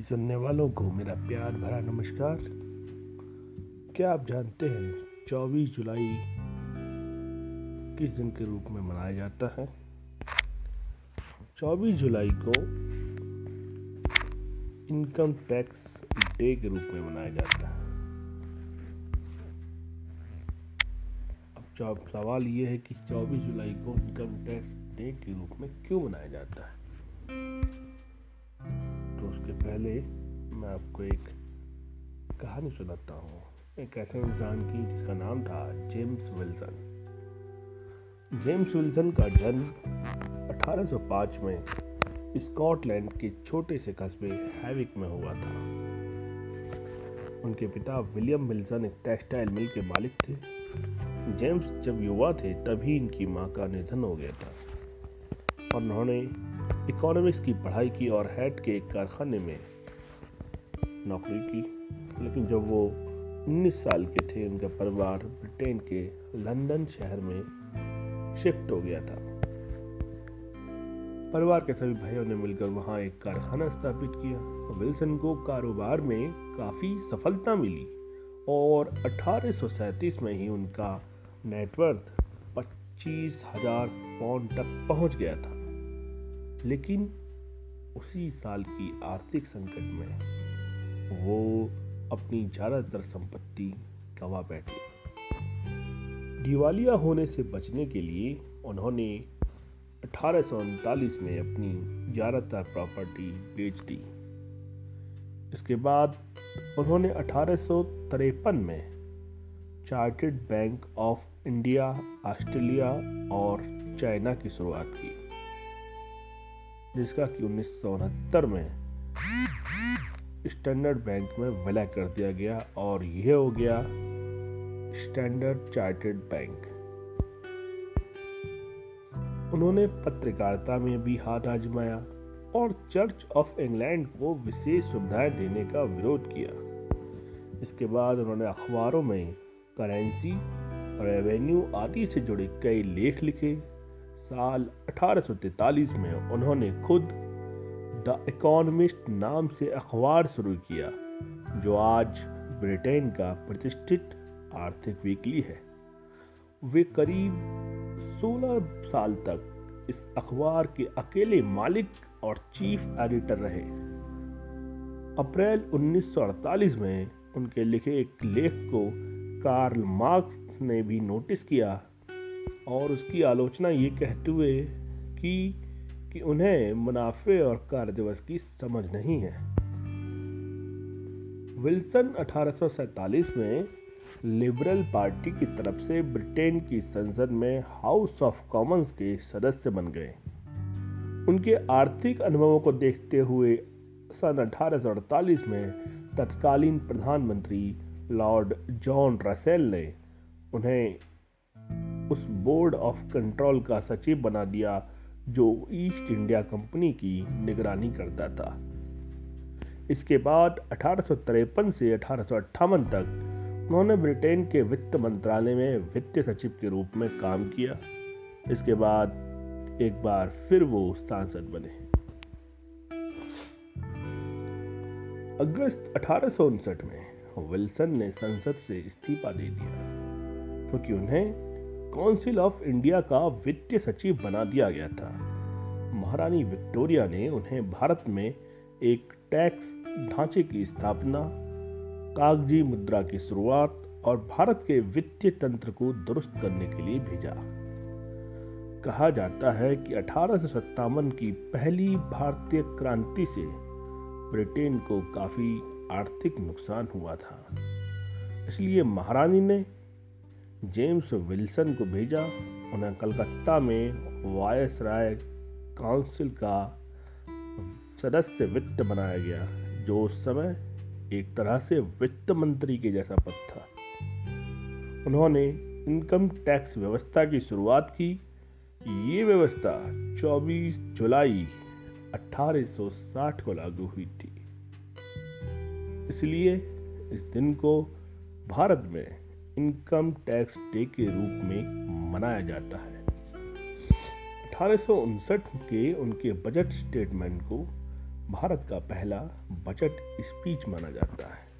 सुनने वालों को मेरा प्यार भरा नमस्कार। क्या आप जानते हैं 24 जुलाई किस दिन के रूप में मनाया जाता है? 24 जुलाई को इनकम टैक्स डे के रूप में मनाया जाता है। अब सवाल ये है कि 24 जुलाई को इनकम टैक्स डे के रूप में क्यों मनाया जाता है? उसके पहले मैं आपको एक कहानी सुनाता हूँ। एक ऐसे इंसान की जिसका नाम था जेम्स विल्सन। जेम्स विल्सन का जन्म 1805 में स्कॉटलैंड के छोटे से कस्बे हैविक में हुआ था। उनके पिता विलियम विल्सन एक टेक्सटाइल मिल के मालिक थे। जेम्स जब युवा थे, तभी इनकी माँ का निधन हो गया था। और उन्होंने इकोनॉमिक्स की पढ़ाई की और हेड के एक कारखाने में नौकरी की। लेकिन जब वो 19 साल के थे, उनका परिवार ब्रिटेन के लंदन शहर में शिफ्ट हो गया था। परिवार के सभी भाइयों ने मिलकर वहाँ एक कारखाना स्थापित किया विल्सन को कारोबार में काफ़ी सफलता मिली और अठारह में ही उनका नेटवर्थ पच्चीस हज़ार पाउंड तक पहुँच गया था। लेकिन उसी साल की आर्थिक संकट में वो अपनी ज़्यादातर संपत्ति गवा बैठे। दिवालिया होने से बचने के लिए उन्होंने अठारह में अपनी ज़्यादातर प्रॉपर्टी बेच दी। इसके बाद उन्होंने अठारह सौ तिरपन में chartered bank of India, Australia और चाइना की शुरुआत की। जिसका कि उन्नीस में स्टैंडर्ड बैंक में विलय कर दिया गया और यह हो गया स्टैंडर्ड चार्टेड बैंक। उन्होंने पत्रकारिता में भी हाथ आजमाया और चर्च ऑफ़ इंग्लैंड को विशेष सुविधाएँ देने का विरोध किया। इसके बाद उन्होंने अखबारों में करेंसी रेवेन्यू आदि से जुड़े कई लेख लिखे। साल 1843 में उन्होंने खुद द इकोनॉमिस्ट नाम से अखबार शुरू किया, जो आज ब्रिटेन का प्रतिष्ठित आर्थिक वीकली है। वे करीब 16 साल तक इस अखबार के अकेले मालिक और चीफ एडिटर रहे। अप्रैल 1948 में उनके लिखे एक लेख को कार्ल मार्क्स ने भी नोटिस किया और उसकी आलोचना ये कहते हुए कि कि उन्हें मुनाफे और कार्य दिवस की समझ नहीं है। विल्सन अठारह सौ सैंतालीस में लिबरल पार्टी की तरफ़ से ब्रिटेन की संसद में हाउस ऑफ़ कॉमन्स के सदस्य बन गए। उनके आर्थिक अनुभवों को देखते हुए सन अठारह सौ अड़तालीस में तत्कालीन प्रधानमंत्री लॉर्ड जॉन रसेल ने उन्हें उस बोर्ड ऑफ़ कंट्रोल का सचिव बना दिया, जो ईस्ट इंडिया कंपनी की निगरानी करता था। इसके बाद अठारह से अठारह तक उन्होंने ब्रिटेन के वित्त मंत्रालय में वित्त सचिव के रूप में काम किया। इसके बाद एक बार फिर वो सांसद बने। अगस्त अठारह में विल्सन ने संसद से इस्तीफा दे दिया, क्योंकि तो उन्हें काउंसिल ऑफ़ इंडिया का वित्तीय सचिव बना दिया गया था। महारानी विक्टोरिया ने उन्हें भारत में एक टैक्स ढांचे की स्थापना, कागज़ी मुद्रा की शुरुआत और भारत के वित्तीय तंत्र को दुरुस्त करने के लिए भेजा। कहा जाता है कि अठारह सौ सत्तावन की पहली भारतीय क्रांति से ब्रिटेन को काफ़ी आर्थिक नुकसान हुआ था। इसलिए महारानी ने जेम्स विल्सन को भेजा। उन्हें कलकत्ता में वायस राय काउंसिल का सदस्य वित्त बनाया गया, जो उस समय एक तरह से वित्त मंत्री के जैसा पद था। उन्होंने इनकम टैक्स व्यवस्था की शुरुआत की। ये व्यवस्था 24 जुलाई 1860 को लागू हुई थी। इसलिए इस दिन को भारत में इनकम टैक्स डे के रूप में मनाया जाता है। अठारह सौ उनसठ के उनके बजट स्टेटमेंट को भारत का पहला बजट स्पीच माना जाता है।